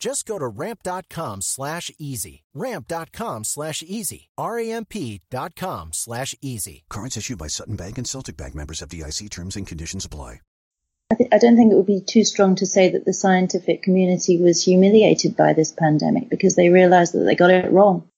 Just go to ramp.com slash easy. Ramp.com slash easy. R-A-M-P dot com slash easy. Cards issued by Sutton Bank and Celtic Bank members FDIC terms and conditions apply. I, th- I don't think it would be too strong to say that the scientific community was humiliated by this pandemic because they realized that they got it wrong.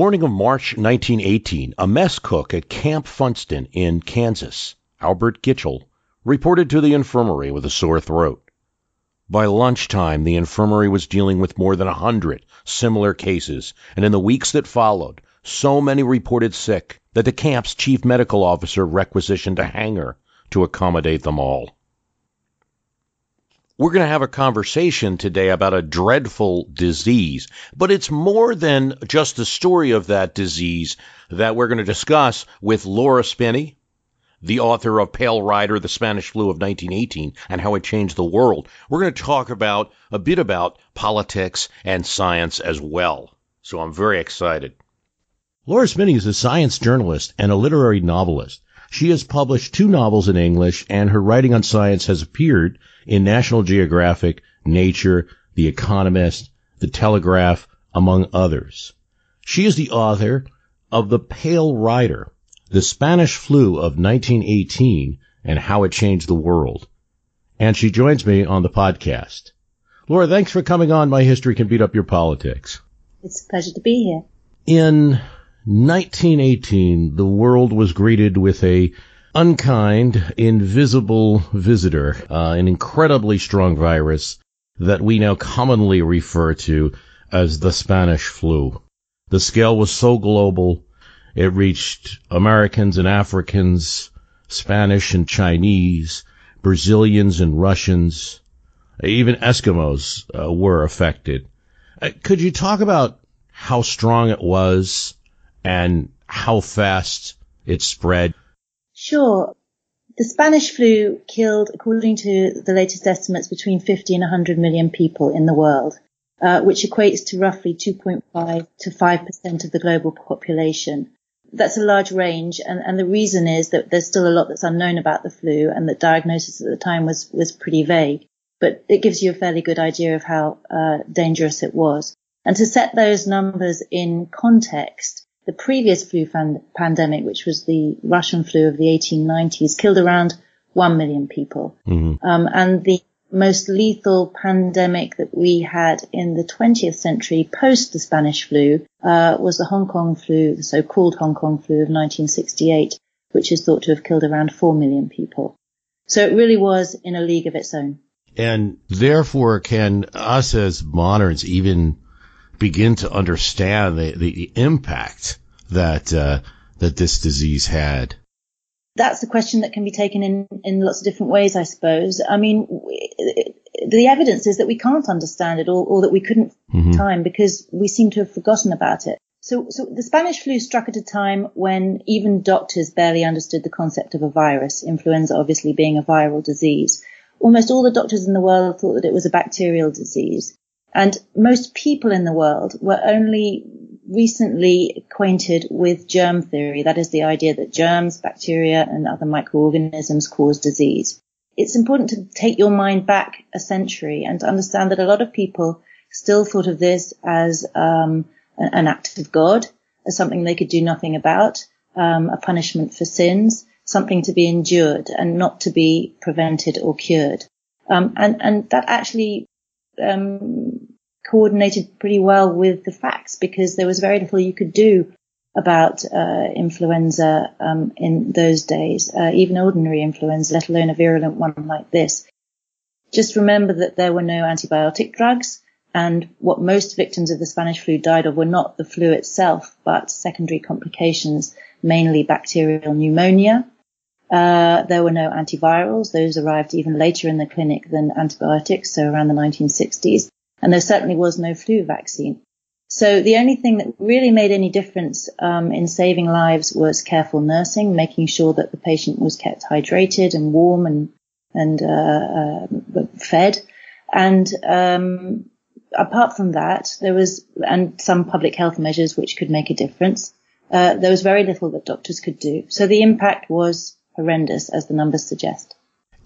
Morning of March 1918, a mess cook at Camp Funston in Kansas, Albert Gitchell, reported to the infirmary with a sore throat. By lunchtime, the infirmary was dealing with more than a hundred similar cases, and in the weeks that followed, so many reported sick that the camp's chief medical officer requisitioned a hangar to accommodate them all. We're going to have a conversation today about a dreadful disease, but it's more than just the story of that disease that we're going to discuss with Laura Spinney, the author of Pale Rider, the Spanish flu of 1918, and how it changed the world. We're going to talk about a bit about politics and science as well. So I'm very excited. Laura Spinney is a science journalist and a literary novelist. She has published two novels in English, and her writing on science has appeared in National Geographic, Nature, The Economist, The Telegraph, among others. She is the author of The Pale Rider, The Spanish Flu of 1918 and How It Changed the World. And she joins me on the podcast. Laura, thanks for coming on My History Can Beat Up Your Politics. It's a pleasure to be here. In 1918, the world was greeted with a unkind, invisible visitor, uh, an incredibly strong virus that we now commonly refer to as the Spanish flu. The scale was so global, it reached Americans and Africans, Spanish and Chinese, Brazilians and Russians, even Eskimos uh, were affected. Uh, could you talk about how strong it was and how fast it spread? Sure. The Spanish flu killed, according to the latest estimates, between 50 and 100 million people in the world, uh, which equates to roughly 2.5 to 5% of the global population. That's a large range, and, and the reason is that there's still a lot that's unknown about the flu, and that diagnosis at the time was, was pretty vague. But it gives you a fairly good idea of how uh, dangerous it was. And to set those numbers in context, the previous flu fan- pandemic, which was the Russian flu of the 1890s, killed around 1 million people. Mm-hmm. Um, and the most lethal pandemic that we had in the 20th century post the Spanish flu uh, was the Hong Kong flu, the so-called Hong Kong flu of 1968, which is thought to have killed around 4 million people. So it really was in a league of its own. And therefore, can us as moderns even begin to understand the, the, impact that uh, that this disease had? That's a question that can be taken in, in lots of different ways, I suppose. I mean, the evidence is that we can't understand it or, or that we couldn't mm-hmm. time because we seem to have forgotten about it. So, so the Spanish flu struck at a time when even doctors barely understood the concept of a virus, influenza obviously being a viral disease. Almost all the doctors in the world thought that it was a bacterial disease. And most people in the world were only recently acquainted with germ theory. That is the idea that germs, bacteria, and other microorganisms cause disease. it's important to take your mind back a century and to understand that a lot of people still thought of this as um, an act of God, as something they could do nothing about, um, a punishment for sins, something to be endured and not to be prevented or cured. Um, and, and that actually um, coordinated pretty well with the facts because there was very little you could do about uh, influenza um, in those days, uh, even ordinary influenza, let alone a virulent one like this. Just remember that there were no antibiotic drugs, and what most victims of the Spanish flu died of were not the flu itself, but secondary complications, mainly bacterial pneumonia. Uh, there were no antivirals; those arrived even later in the clinic than antibiotics, so around the 1960s. And there certainly was no flu vaccine. So the only thing that really made any difference um, in saving lives was careful nursing, making sure that the patient was kept hydrated and warm and and uh, uh, fed. And um, apart from that, there was and some public health measures which could make a difference. Uh, there was very little that doctors could do. So the impact was horrendous, as the numbers suggest.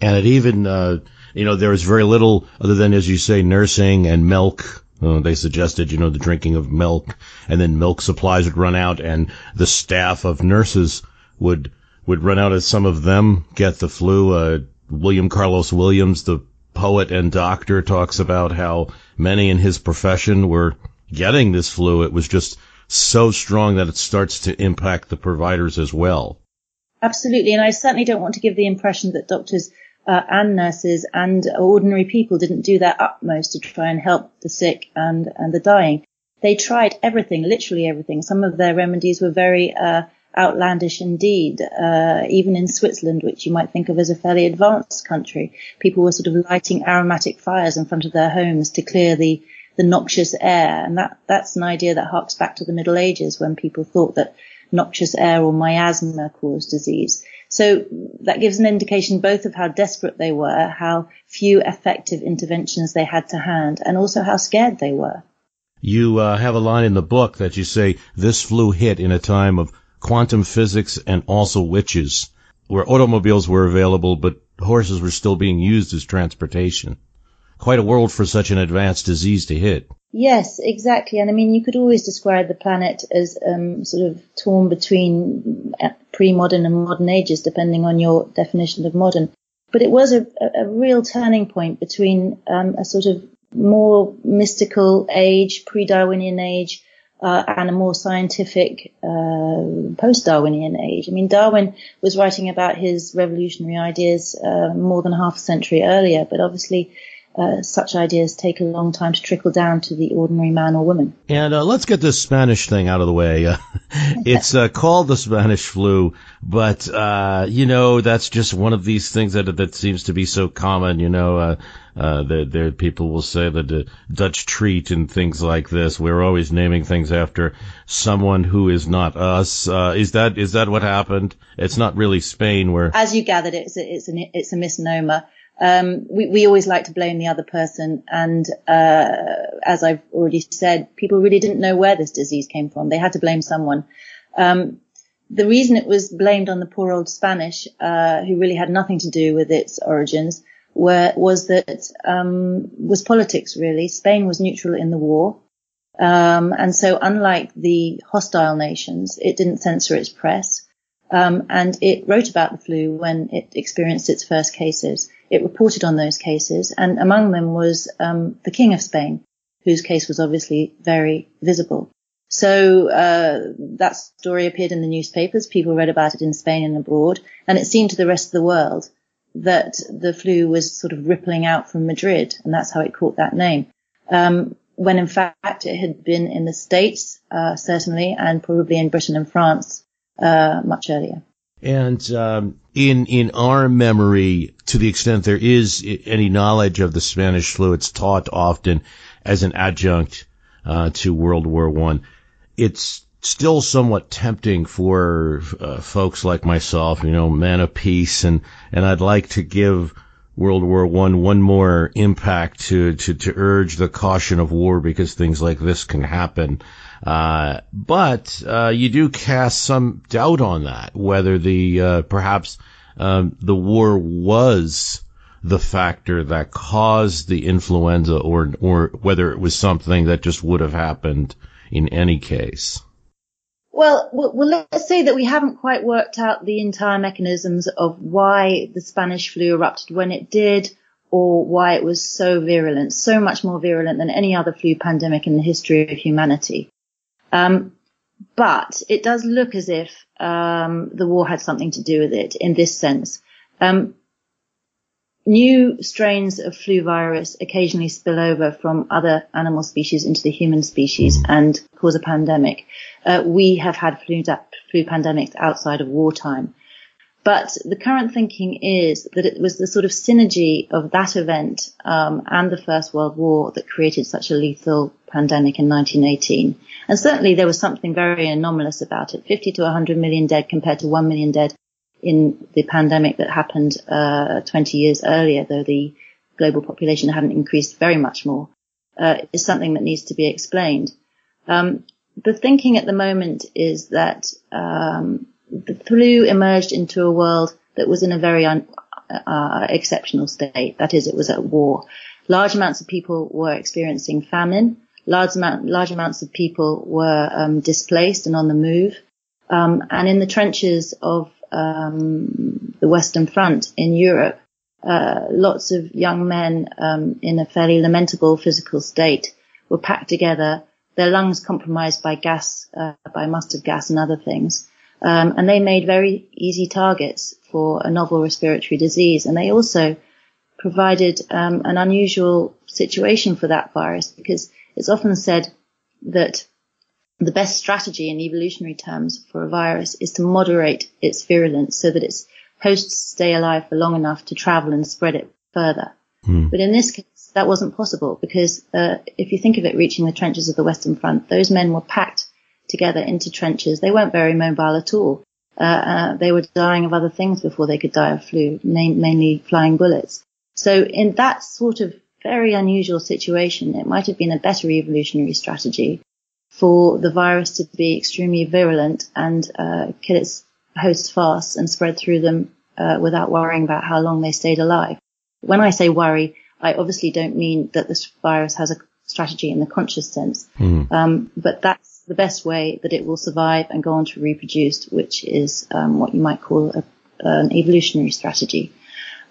And it even, uh, you know, there was very little other than, as you say, nursing and milk uh, they suggested, you know, the drinking of milk, and then milk supplies would run out, and the staff of nurses would would run out as some of them get the flu. Uh, William Carlos Williams, the poet and doctor, talks about how many in his profession were getting this flu. It was just so strong that it starts to impact the providers as well. Absolutely, and I certainly don't want to give the impression that doctors uh, and nurses and ordinary people didn't do their utmost to try and help the sick and, and the dying. They tried everything, literally everything. Some of their remedies were very uh, outlandish indeed. Uh, even in Switzerland, which you might think of as a fairly advanced country, people were sort of lighting aromatic fires in front of their homes to clear the the noxious air, and that that's an idea that harks back to the Middle Ages when people thought that noxious air or miasma caused disease. So that gives an indication both of how desperate they were, how few effective interventions they had to hand, and also how scared they were. You uh, have a line in the book that you say this flu hit in a time of quantum physics and also witches, where automobiles were available, but horses were still being used as transportation. Quite a world for such an advanced disease to hit. Yes, exactly. And I mean, you could always describe the planet as um, sort of torn between uh, pre-modern and modern ages, depending on your definition of modern. But it was a, a real turning point between um, a sort of more mystical age, pre-Darwinian age, uh, and a more scientific uh, post-Darwinian age. I mean, Darwin was writing about his revolutionary ideas uh, more than half a century earlier, but obviously uh, such ideas take a long time to trickle down to the ordinary man or woman. And uh, let's get this Spanish thing out of the way. Uh, it's uh, called the Spanish flu, but uh, you know that's just one of these things that that seems to be so common. You know, uh, there people will say that the Dutch treat and things like this. We're always naming things after someone who is not us. is that is that what happened? It's not really Spain, where as you gathered, it's a, it's a, it's a misnomer um, we, we always like to blame the other person. And uh, as I've already said, people really didn't know where this disease came from. They had to blame someone. Um, the reason it was blamed on the poor old Spanish, uh, who really had nothing to do with its origins, were, was that um, was politics. Really, Spain was neutral in the war, um, and so unlike the hostile nations, it didn't censor its press. Um, and it wrote about the flu when it experienced its first cases. It reported on those cases, and among them was um, the King of Spain, whose case was obviously very visible. So uh, that story appeared in the newspapers. People read about it in Spain and abroad, and it seemed to the rest of the world that the flu was sort of rippling out from Madrid, and that's how it caught that name. Um, when in fact it had been in the States, uh, certainly, and probably in Britain and France uh, much earlier. And um, in in our memory, to the extent there is any knowledge of the Spanish flu, it's taught often as an adjunct uh, to World War One. It's still somewhat tempting for uh, folks like myself, you know, man of peace, and and I'd like to give World War One one more impact to, to to urge the caution of war because things like this can happen. Uh, but uh, you do cast some doubt on that, whether the uh, perhaps um, the war was the factor that caused the influenza or or whether it was something that just would have happened in any case? Well, well, let's say that we haven't quite worked out the entire mechanisms of why the Spanish flu erupted when it did, or why it was so virulent, so much more virulent than any other flu pandemic in the history of humanity. Um, but it does look as if um, the war had something to do with it in this sense. Um, new strains of flu virus occasionally spill over from other animal species into the human species and cause a pandemic. Uh, we have had flu, flu pandemics outside of wartime. But the current thinking is that it was the sort of synergy of that event um, and the First World War that created such a lethal pandemic in 1918. And certainly there was something very anomalous about it. 50 to 100 million dead compared to 1 million dead in the pandemic that happened uh, 20 years earlier, though the global population hadn't increased very much more, uh, is something that needs to be explained. Um, the thinking at the moment is that um, the flu emerged into a world that was in a very un, uh, exceptional state. That is, it was at war. Large amounts of people were experiencing famine. Large, amount, large amounts of people were um, displaced and on the move. Um, and in the trenches of um, the Western Front in Europe, uh, lots of young men um, in a fairly lamentable physical state were packed together, their lungs compromised by gas, uh, by mustard gas and other things. Um, and they made very easy targets for a novel respiratory disease. And they also provided um, an unusual situation for that virus because it's often said that the best strategy in evolutionary terms for a virus is to moderate its virulence so that its hosts stay alive for long enough to travel and spread it further. Hmm. But in this case, that wasn't possible because uh, if you think of it reaching the trenches of the Western Front, those men were packed together into trenches. They weren't very mobile at all. Uh, uh, they were dying of other things before they could die of flu, mainly flying bullets. So in that sort of very unusual situation, it might have been a better evolutionary strategy for the virus to be extremely virulent and uh, kill its hosts fast and spread through them uh, without worrying about how long they stayed alive. When I say worry, I obviously don't mean that this virus has a strategy in the conscious sense, mm. um, but that's the best way that it will survive and go on to reproduce, which is um, what you might call a, an evolutionary strategy.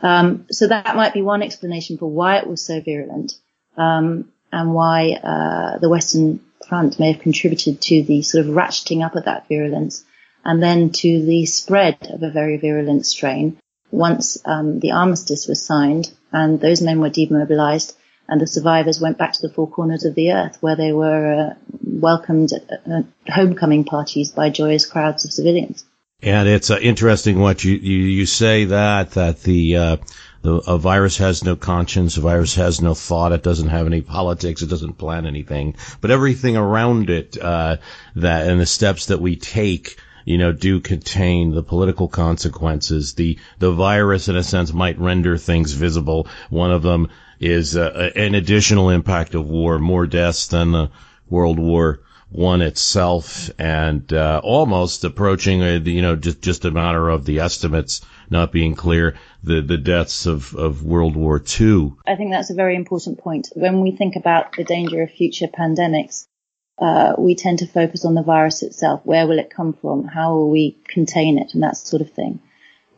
Um, so that might be one explanation for why it was so virulent um, and why uh, the Western Front may have contributed to the sort of ratcheting up of that virulence and then to the spread of a very virulent strain once um, the armistice was signed and those men were demobilized and the survivors went back to the four corners of the earth where they were uh, welcomed at, at homecoming parties by joyous crowds of civilians. And it's uh, interesting what you, you, you say that, that the, uh, the, a virus has no conscience, a virus has no thought, it doesn't have any politics, it doesn't plan anything, but everything around it, uh, that, and the steps that we take, you know, do contain the political consequences. The, the virus, in a sense, might render things visible. One of them is uh, an additional impact of war, more deaths than the World War One itself, and uh, almost approaching, a, you know, just just a matter of the estimates not being clear, the the deaths of of World War Two. I think that's a very important point. When we think about the danger of future pandemics, uh, we tend to focus on the virus itself. Where will it come from? How will we contain it? And that sort of thing.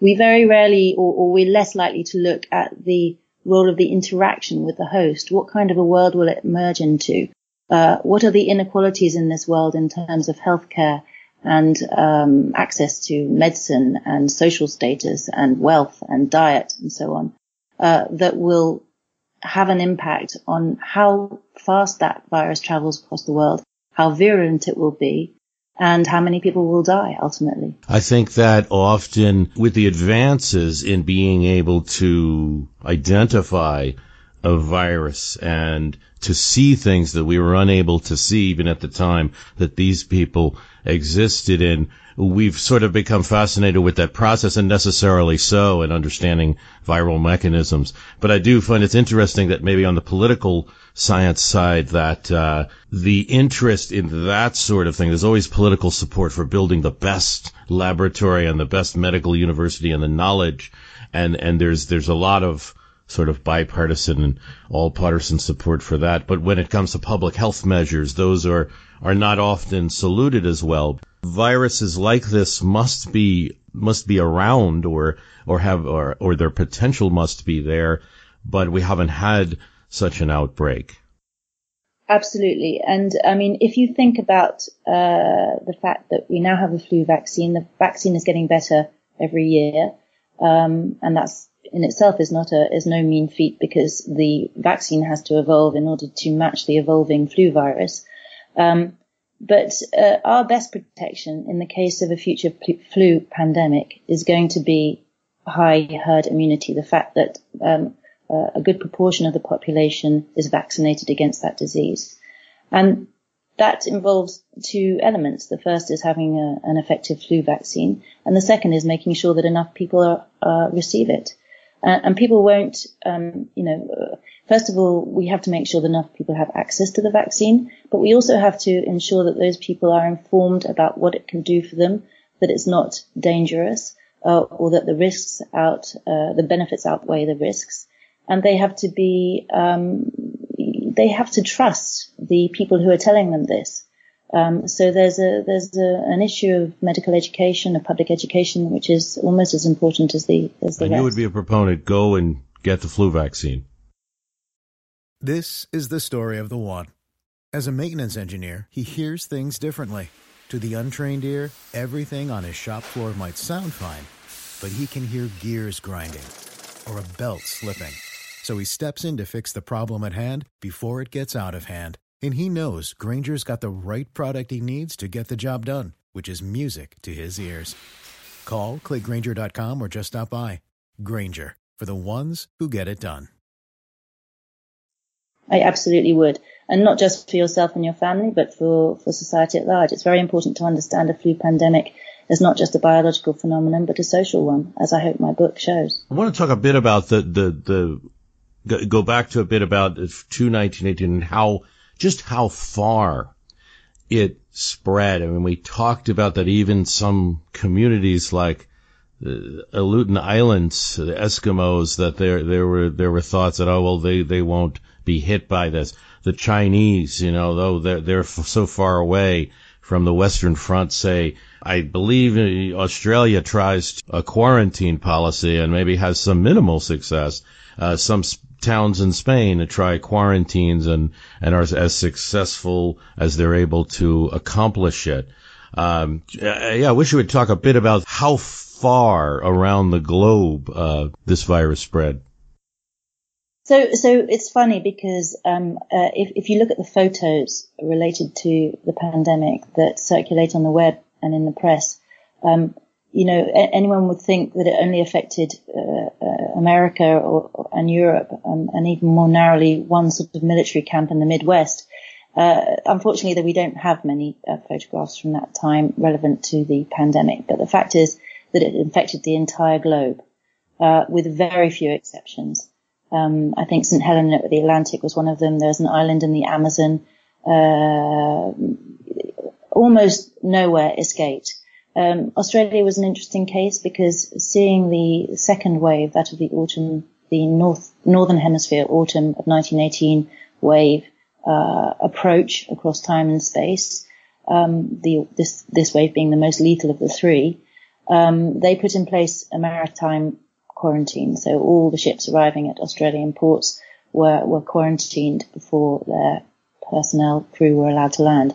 We very rarely, or, or we're less likely to look at the role of the interaction with the host. What kind of a world will it merge into? Uh, what are the inequalities in this world in terms of healthcare and um, access to medicine and social status and wealth and diet and so on uh, that will have an impact on how fast that virus travels across the world, how virulent it will be, and how many people will die ultimately. I think that often with the advances in being able to identify a virus and to see things that we were unable to see even at the time that these people existed in, we've sort of become fascinated with that process and necessarily so in understanding viral mechanisms. But I do find it's interesting that maybe on the political science side that uh, the interest in that sort of thing, there's always political support for building the best laboratory and the best medical university and the knowledge. And, and there's, there's a lot of sort of bipartisan and all partisan support for that. But when it comes to public health measures, those are, are not often saluted as well. Viruses like this must be, must be around or, or have, or, or their potential must be there, but we haven't had such an outbreak. Absolutely. And I mean, if you think about uh, the fact that we now have a flu vaccine, the vaccine is getting better every year. Um, and that's in itself is not a, is no mean feat because the vaccine has to evolve in order to match the evolving flu virus. Um, but uh, our best protection in the case of a future flu pandemic is going to be high herd immunity. The fact that um, uh, a good proportion of the population is vaccinated against that disease. And that involves two elements. The first is having a, an effective flu vaccine, and the second is making sure that enough people are, uh, receive it. Uh, and people won't, um, you know, uh, first of all, we have to make sure that enough people have access to the vaccine, but we also have to ensure that those people are informed about what it can do for them, that it's not dangerous, uh, or that the risks out, uh, the benefits outweigh the risks and they have to be um, they have to trust the people who are telling them this. Um, so there's a there's a, an issue of medical education, of public education, which is almost as important as the as the and rest. you would be a proponent. Go and get the flu vaccine. This is the story of the one. As a maintenance engineer, he hears things differently. To the untrained ear, everything on his shop floor might sound fine, but he can hear gears grinding or a belt slipping. So he steps in to fix the problem at hand before it gets out of hand. And he knows Grainger's got the right product he needs to get the job done, which is music to his ears. Call, clickgrainger.com, or just stop by. Grainger, for the ones who get it done. I absolutely would. And not just for yourself and your family, but for, for society at large. It's very important to understand a flu pandemic as not just a biological phenomenon, but a social one, as I hope my book shows. I want to talk a bit about the, the, the go back to a bit about to 1918 and how just how far it spread. I mean, we talked about that even some communities like uh, the Aleutian Islands, the Eskimos, that there there were there were thoughts that oh well they they won't be hit by this. The Chinese, you know, though they're they're so far away from the Western Front, say I believe uh, Australia tries a uh, quarantine policy and maybe has some minimal success. Uh, some towns in Spain to try quarantines and, and are as successful as they're able to accomplish it. Um, yeah, I wish you would talk a bit about how far around the globe uh, this virus spread. So, so it's funny because um, uh, if, if you look at the photos related to the pandemic that circulate on the web and in the press, um, you know, a- anyone would think that it only affected uh, uh, America or, and Europe, um, and even more narrowly, one sort of military camp in the Midwest. Uh, unfortunately, that we don't have many uh, photographs from that time relevant to the pandemic. But the fact is that it infected the entire globe, uh, with very few exceptions. Um, I think St. Helena at the Atlantic was one of them. There's an island in the Amazon. Uh, almost nowhere escaped. Um, Australia was an interesting case because seeing the second wave, that of the autumn, the north northern hemisphere autumn of 1918 wave uh, approach across time and space, um, the, this this wave being the most lethal of the three, um, they put in place a maritime quarantine. So all the ships arriving at Australian ports were were quarantined before their personnel crew were allowed to land,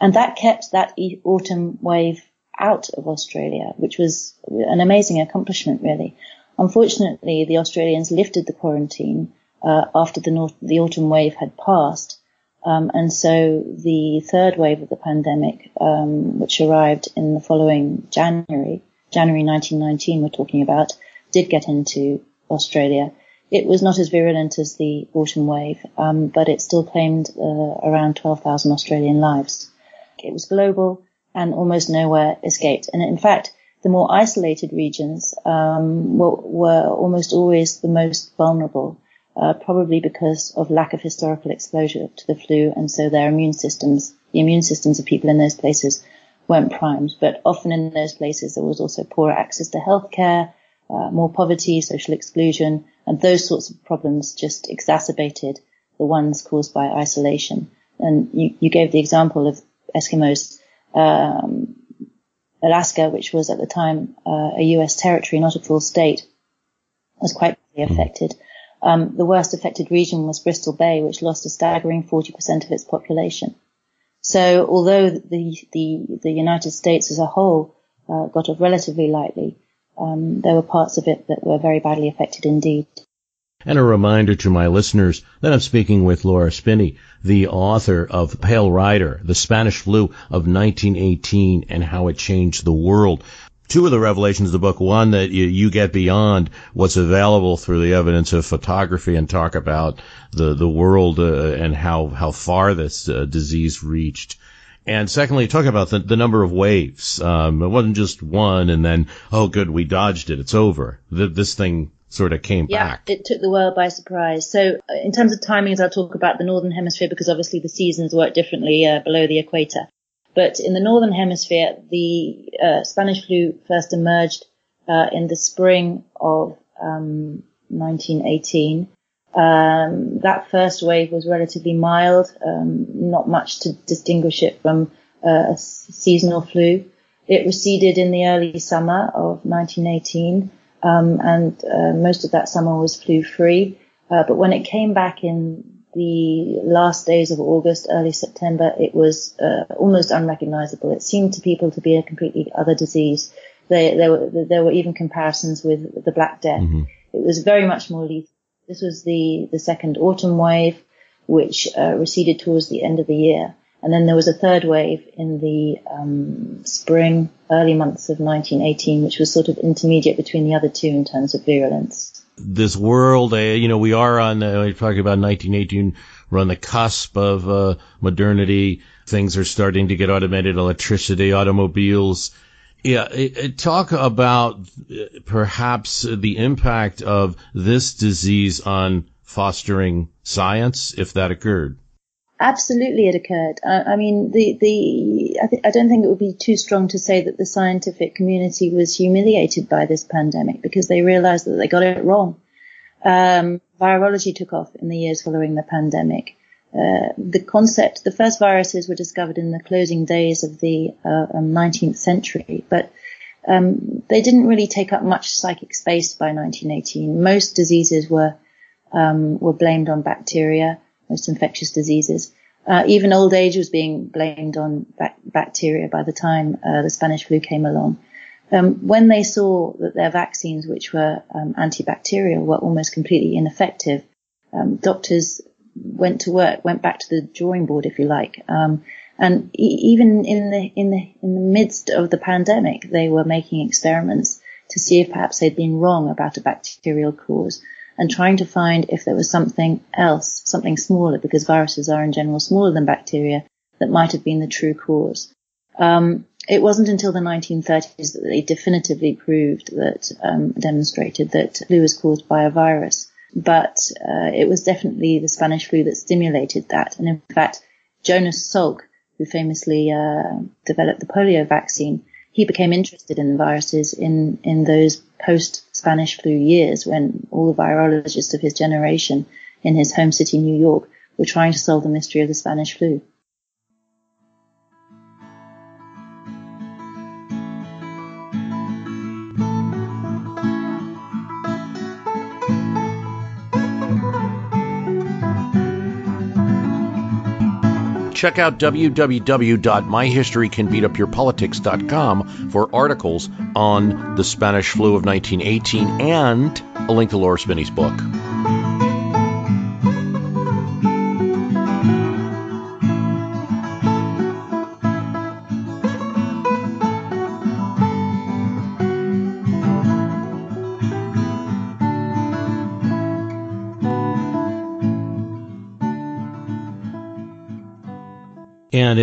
and that kept that autumn wave out of Australia, which was an amazing accomplishment, really. Unfortunately, the Australians lifted the quarantine uh, after the, north, the autumn wave had passed, um, and so the third wave of the pandemic, um, which arrived in the following January, January 1919, we're talking about, did get into Australia. It was not as virulent as the autumn wave, um, but it still claimed uh, around 12,000 Australian lives. It was global and almost nowhere escaped. And in fact, the more isolated regions um, were, were, almost always the most vulnerable, uh, probably because of lack of historical exposure to the flu, and so their immune systems, the immune systems of people in those places, weren't primed. But often in those places, there was also poorer access to healthcare, uh, more poverty, social exclusion, And those sorts of problems just exacerbated the ones caused by isolation. And you, you gave the example of Eskimos, um, Alaska, which was at the time uh, a U.S. territory, not a full state, was quite badly mm-hmm. affected. Um, the worst affected region was Bristol Bay, which lost a staggering 40% of its population. So although the, the, the United States as a whole uh, got off relatively lightly, um, there were parts of it that were very badly affected indeed. And a reminder to my listeners that I'm speaking with Laura Spinney, the author of Pale Rider, the Spanish flu of 1918 and how it changed the world two of the revelations of the book. One that you, you get beyond what's available through the evidence of photography and talk about the the world uh, and how how far this uh, disease reached. And secondly, talk about the, the number of waves. Um, it wasn't just one and then, oh, good, we dodged it. It's over. The, this thing sort of came yeah, back. It took the world by surprise. So uh, in terms of timings, I'll talk about the northern hemisphere because obviously the seasons work differently uh, below the equator. But in the northern hemisphere, the uh, Spanish flu first emerged uh, in the spring of um, 1918. Um, that first wave was relatively mild, um, not much to distinguish it from uh, a seasonal flu. It receded in the early summer of 1918, um, and uh, most of that summer was flu-free. Uh, but when it came back in the last days of August, early September, it was uh, almost unrecognizable. It seemed to people to be a completely other disease. There, there, were, there were even comparisons with the Black Death. Mm-hmm. It was very much more lethal. This was the, the second autumn wave, which uh, receded towards the end of the year. And then there was a third wave in the um, spring, early months of 1918, which was sort of intermediate between the other two in terms of virulence this world. Uh, you know, we are on. Uh, we're talking about 1918. We're on the cusp of uh, modernity. Things are starting to get automated, electricity, automobiles. Yeah, talk about perhaps the impact of this disease on fostering science, if that occurred. Absolutely, it occurred. I, I mean, the the I, th- I, don't think it would be too strong to say that the scientific community was humiliated by this pandemic because they realised that they got it wrong. Um, virology took off in the years following the pandemic. Uh, the concept, the first viruses were discovered in the closing days of the uh, 19th um, century, but um, they didn't really take up much psychic space by 1918. Most diseases were um, were blamed on bacteria most infectious diseases. Uh, even old age was being blamed on bacteria by the time uh, the Spanish flu came along. Um, when they saw that their vaccines, which were um, antibacterial, were almost completely ineffective, um, doctors went to work, went back to the drawing board, if you like. Um, and e- even in the in the in the midst of the pandemic, they were making experiments to see if perhaps they'd been wrong about a bacterial cause and trying to find if there was something else, something smaller, because viruses are in general smaller than bacteria, that might have been the true cause. Um, it wasn't until the 1930s that they definitively proved that, um, demonstrated that flu was caused by a virus. But uh, it was definitely the Spanish flu that stimulated that. And in fact, Jonas Salk, who famously uh, developed the polio vaccine, he became interested in viruses in, in those post Spanish flu years when all the virologists of his generation in his home city, New York, were trying to solve the mystery of the Spanish flu. Check out www.myhistorycanbeatupyourpolitics.com for articles on the Spanish flu of 1918 and a link to Laura Spinney's book.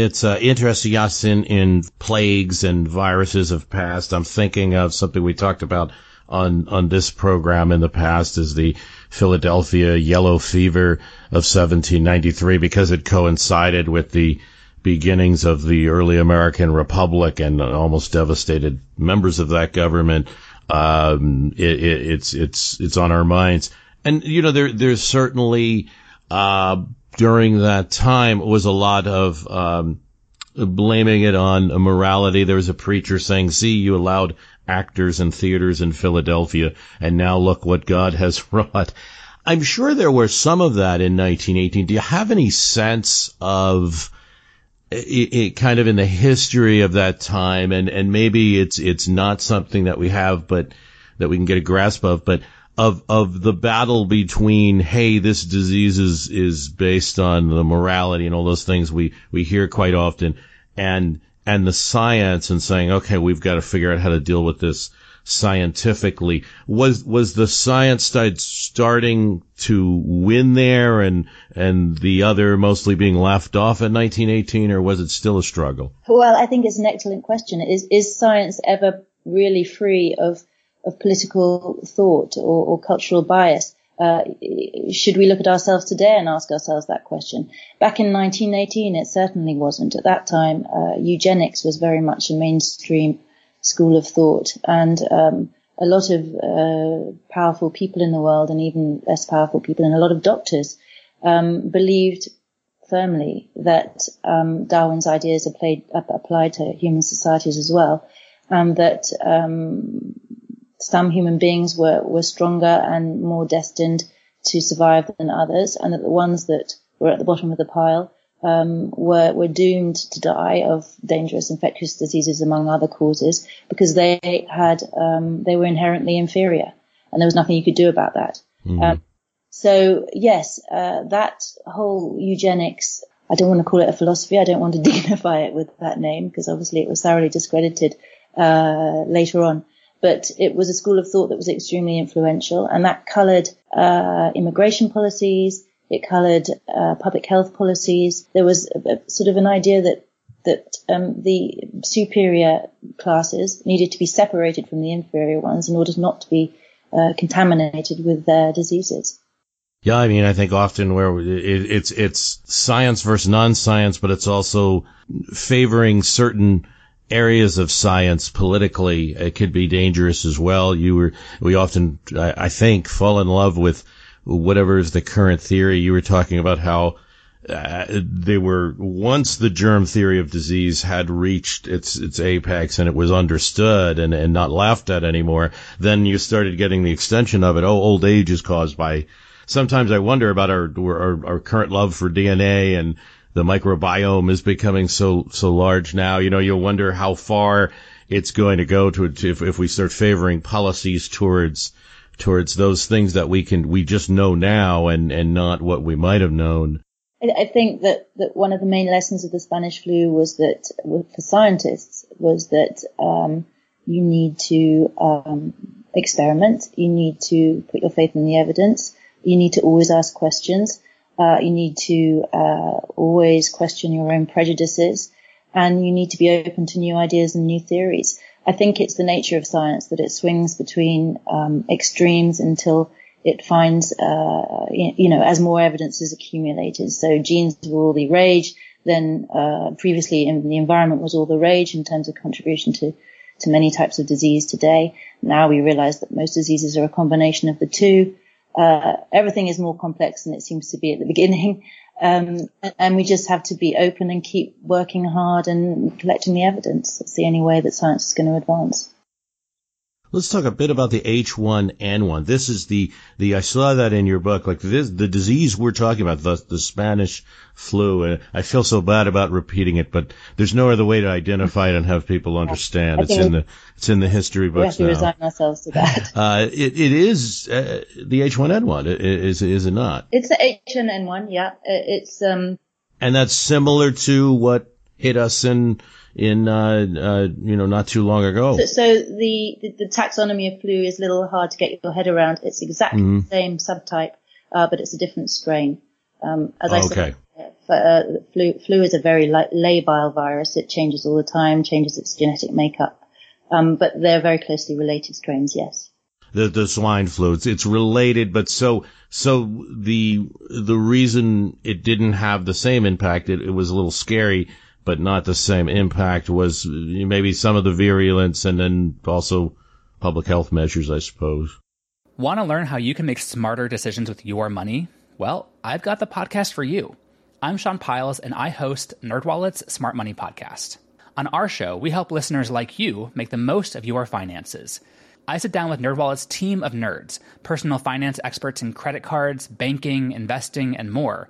It's uh, interesting us in, in plagues and viruses of past. I'm thinking of something we talked about on, on this program in the past is the Philadelphia yellow fever of 1793 because it coincided with the beginnings of the early American Republic and almost devastated members of that government. Um, it, it, it's, it's, it's on our minds. And you know, there there's certainly uh, during that time was a lot of um, blaming it on morality. There was a preacher saying, "See, you allowed actors and theaters in Philadelphia, and now look what God has wrought." I'm sure there was some of that in 1918. Do you have any sense of it, it, kind of in the history of that time, and and maybe it's it's not something that we have, but that we can get a grasp of, but of of the battle between hey, this disease is is based on the morality and all those things we we hear quite often, and and the science and saying okay, we've got to figure out how to deal with this scientifically. Was was the science side starting to win there, and and the other mostly being left off in 1918, or was it still a struggle? Well, I think it's an excellent question. Is is science ever really free of of political thought or, or cultural bias? Uh, should we look at ourselves today and ask ourselves that question? Back in 1918, it certainly wasn't. At that time, uh, eugenics was very much a mainstream school of thought. And um, a lot of uh, powerful people in the world, and even less powerful people, and a lot of doctors um, believed firmly that um, Darwin's ideas applied, applied to human societies as well, and that um, some human beings were, were stronger and more destined to survive than others, and that the ones that were at the bottom of the pile um, were, were doomed to die of dangerous infectious diseases among other causes because they had um, they were inherently inferior and there was nothing you could do about that. Mm. Um, so yes, uh, that whole eugenics. I don't want to call it a philosophy. I don't want to dignify it with that name because obviously it was thoroughly discredited uh, later on. But it was a school of thought that was extremely influential, and that coloured uh, immigration policies. It coloured uh, public health policies. There was a, a, sort of an idea that that um, the superior classes needed to be separated from the inferior ones in order not to be uh, contaminated with their diseases. Yeah, I mean, I think often where it, it's it's science versus non-science, but it's also favoring certain areas of science politically. It could be dangerous as well. You were we often, I, think, fall in love with whatever is the current theory. You were talking about how uh, they were once the germ theory of disease had reached its its apex and it was understood and, and not laughed at anymore. Then you started getting the extension of it. Oh, old age is caused by. Sometimes I wonder about our our, our current love for DNA and the microbiome is becoming so so large now. You know, you'll wonder how far it's going to go to, to if, if we start favoring policies towards towards those things that we can we just know now and and not what we might have known. I think that, that one of the main lessons of the Spanish flu was that for scientists was that um, you need to um, experiment, you need to put your faith in the evidence, you need to always ask questions, uh, you need to uh, always question your own prejudices, and you need to be open to new ideas and new theories. I think it's the nature of science that it swings between um, extremes until it finds, uh, you know, as more evidence is accumulated. So genes were all the rage. Then uh, previously, in the environment was all the rage in terms of contribution to to many types of disease today. Now we realize that most diseases are a combination of the two. Uh, everything is more complex than it seems to be at the beginning. Um, and we just have to be open and keep working hard and collecting the evidence. That's the only way that science is going to advance. Let's talk a bit about the H1N1. This is the, the, I saw that in your book, like this, the disease we're talking about, the, the Spanish flu. And I feel so bad about repeating it, but there's no other way to identify it and have people understand. It's in the, it's in the history books we have to now. resign ourselves to that. Uh, it, it is, uh, the H1N1, is, is it not? It's the H1N1, yeah. It's, um. And that's similar to what hit us in, in uh, uh, you know not too long ago. So, so the, the, the taxonomy of flu is a little hard to get your head around. It's exactly mm-hmm. the same subtype, uh, but it's a different strain. Um, as I okay. said, uh, flu flu is a very labile virus. It changes all the time, changes its genetic makeup, um, but they're very closely related strains. Yes. The, the swine flu. It's, it's related, but so so the the reason it didn't have the same impact, it, it was a little scary but not the same impact was maybe some of the virulence and then also public health measures, I suppose. Want to learn how you can make smarter decisions with your money? Well, I've got the podcast for you. I'm Sean Pyles, and I host NerdWallet's Smart Money Podcast. On our show, we help listeners like you make the most of your finances. I sit down with NerdWallet's team of nerds, personal finance experts in credit cards, banking, investing, and more.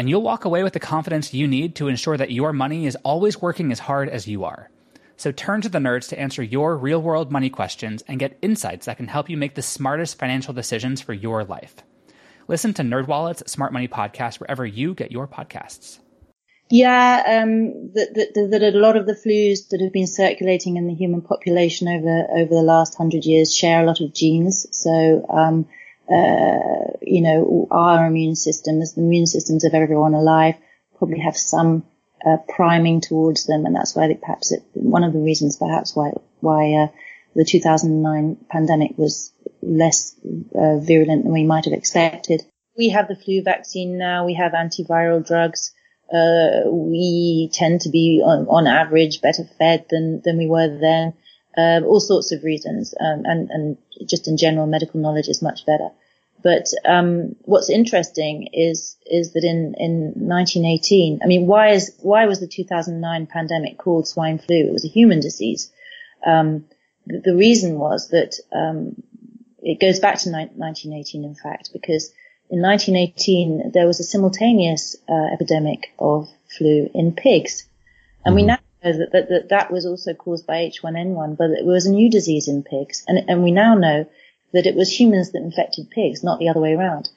And you'll walk away with the confidence you need to ensure that your money is always working as hard as you are. So turn to the nerds to answer your real world money questions and get insights that can help you make the smartest financial decisions for your life. Listen to NerdWallet's Smart Money Podcast wherever you get your podcasts. Yeah, um, that, that, that a lot of the flus that have been circulating in the human population over over the last hundred years share a lot of genes. So, um, uh, you know, our immune systems, the immune systems of everyone alive, probably have some uh, priming towards them, and that's why they, perhaps it, one of the reasons perhaps why why uh, the 2009 pandemic was less uh, virulent than we might have expected. We have the flu vaccine now. We have antiviral drugs uh, we tend to be on, on, average better fed than, than we were then. Uh, all sorts of reasons, um, and, and just in general, medical knowledge is much better. But um, what's interesting is is that in in 1918, I mean, why is why was the 2009 pandemic called swine flu? It was a human disease. Um, the, the, reason was that um, it goes back to ni- 1918, in fact, because in 1918, there was a simultaneous uh, epidemic of flu in pigs. And we mm-hmm. now know that, that, that that was also caused by H1N1, but it was a new disease in pigs. And, and we now know that it was humans that infected pigs, not the other way around.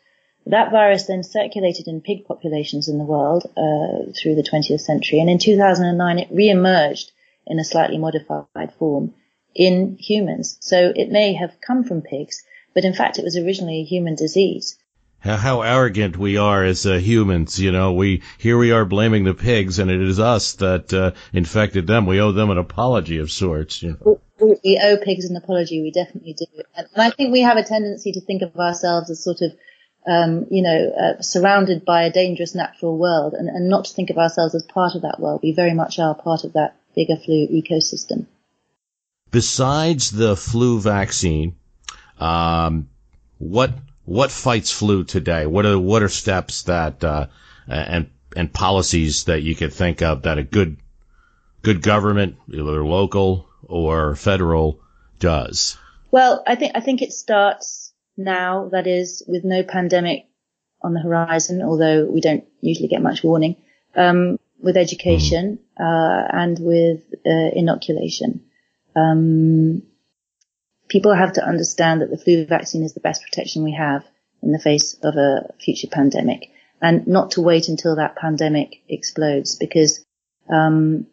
That virus then circulated in pig populations in the world uh, through the 20th century, and in 2009 it re-emerged in a slightly modified form in humans. So it may have come from pigs, but in fact it was originally a human disease how arrogant we are as uh, humans. You know, we here we are blaming the pigs, and it is us that uh, infected them. We owe them an apology of sorts. You know. We owe pigs an apology. We definitely do, and I think we have a tendency to think of ourselves as sort of, um, you know, uh, surrounded by a dangerous natural world, and, and not to think of ourselves as part of that world. We very much are part of that bigger flu ecosystem. Besides the flu vaccine, um, what what fights flu today? What are what are steps that uh, and and policies that you could think of that a good good government, either local or federal, does? Well, I think I think it starts now. That is, with no pandemic on the horizon, although we don't usually get much warning. Um, with education mm. uh, and with uh, inoculation. Um, people have to understand that the flu vaccine is the best protection we have in the face of a future pandemic and not to wait until that pandemic explodes because um,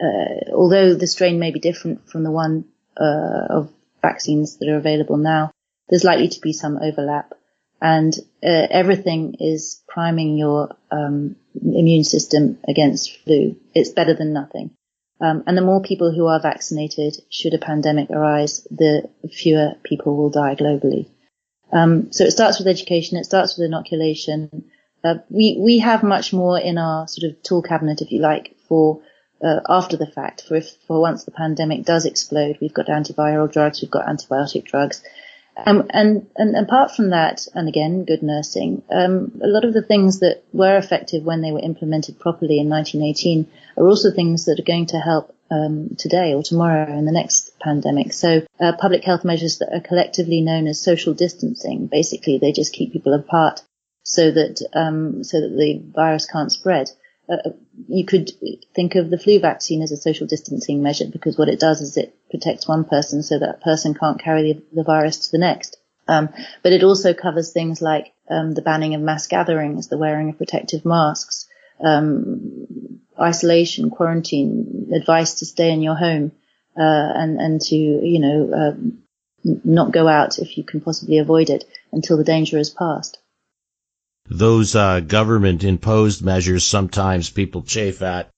uh, although the strain may be different from the one uh, of vaccines that are available now, there's likely to be some overlap and uh, everything is priming your um, immune system against flu. It's better than nothing. Um, and the more people who are vaccinated, should a pandemic arise, the fewer people will die globally. Um, so it starts with education. It starts with inoculation. Uh, we we have much more in our sort of tool cabinet, if you like, for uh, after the fact. For if for once the pandemic does explode, we've got antiviral drugs, we've got antibiotic drugs, um, and, and apart from that, and again, good nursing, um, a lot of the things that were effective when they were implemented properly in 1918 are also things that are going to help um, today or tomorrow in the next pandemic. So uh, public health measures that are collectively known as social distancing, basically they just keep people apart so that um, so that the virus can't spread. Uh, you could think of the flu vaccine as a social distancing measure because what it does is it protects one person so that person can't carry the, the virus to the next. Um, but it also covers things like um, the banning of mass gatherings, the wearing of protective masks, um, isolation, quarantine, advice to stay in your home, uh, and and to you know um, not go out if you can possibly avoid it until the danger has passed. Those uh, government imposed measures sometimes people chafe at,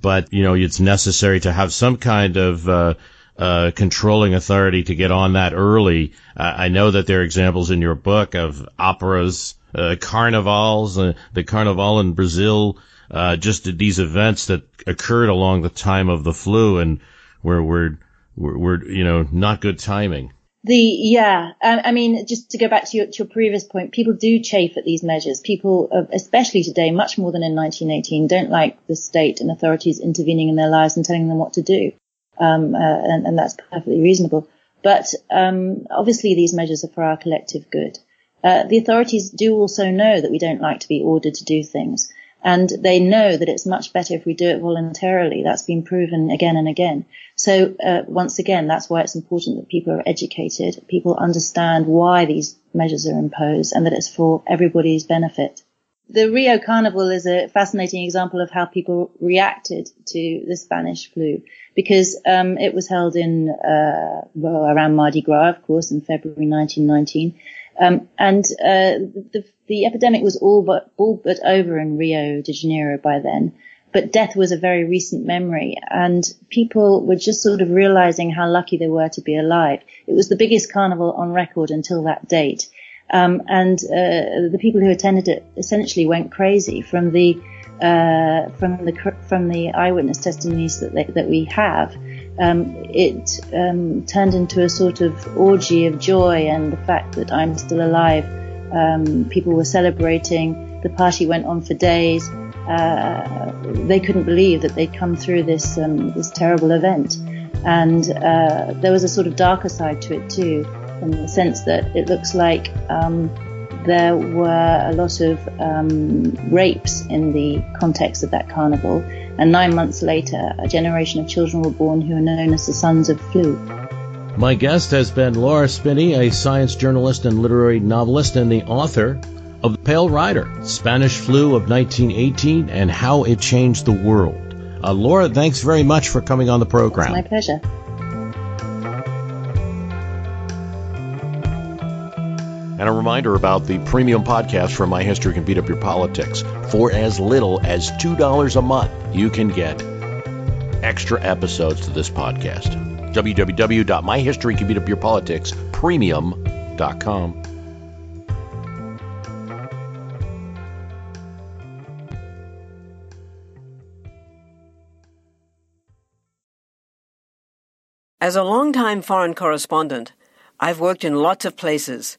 but you know it's necessary to have some kind of uh, uh, controlling authority to get on that early. I know that there are examples in your book of operas, uh, carnivals, uh, the carnival in Brazil, uh, just these events that occurred along the time of the flu and were were were, were you know not good timing. The yeah, I, mean, just to go back to your, to your previous point, people do chafe at these measures. People, especially today, much more than in 1918, don't like the state and authorities intervening in their lives and telling them what to do, um, uh, and, and, that's perfectly reasonable. But um, obviously, these measures are for our collective good. Uh, the authorities do also know that we don't like to be ordered to do things. And they know that it's much better if we do it voluntarily. That's been proven again and again. So uh, once again, that's why it's important that people are educated, people understand why these measures are imposed, and that it's for everybody's benefit. The Rio Carnival is a fascinating example of how people reacted to the Spanish flu because um, it was held in uh, well around Mardi Gras, of course, in February 1919. Um, and uh, the, the epidemic was all but all but over in Rio de Janeiro by then. But death was a very recent memory, and people were just sort of realizing how lucky they were to be alive. It was the biggest carnival on record until that date, um, and uh, the people who attended it essentially went crazy from the uh, from the from the eyewitness testimonies that they, that we have um, it um, turned into a sort of orgy of joy and the fact that I'm still alive. Um, people were celebrating. The party went on for days. Uh, they couldn't believe that they'd come through this um, this terrible event, and uh, there was a sort of darker side to it too, in the sense that it looks like um, there were a lot of um, rapes in the context of that carnival and nine months later, a generation of children were born who are known as the sons of flu. My guest has been Laura Spinney, a science journalist and literary novelist, and the author of The Pale Rider, Spanish Flu of 1918 and How It Changed the World. Uh, Laura, thanks very much for coming on the program. It's my pleasure. And a reminder about the premium podcast from My History Can Beat Up Your Politics. For as little as $2 a month, you can get extra episodes to this podcast. www.myhistorycanbeatupyourpoliticspremium.com. As a longtime foreign correspondent, I've worked in lots of places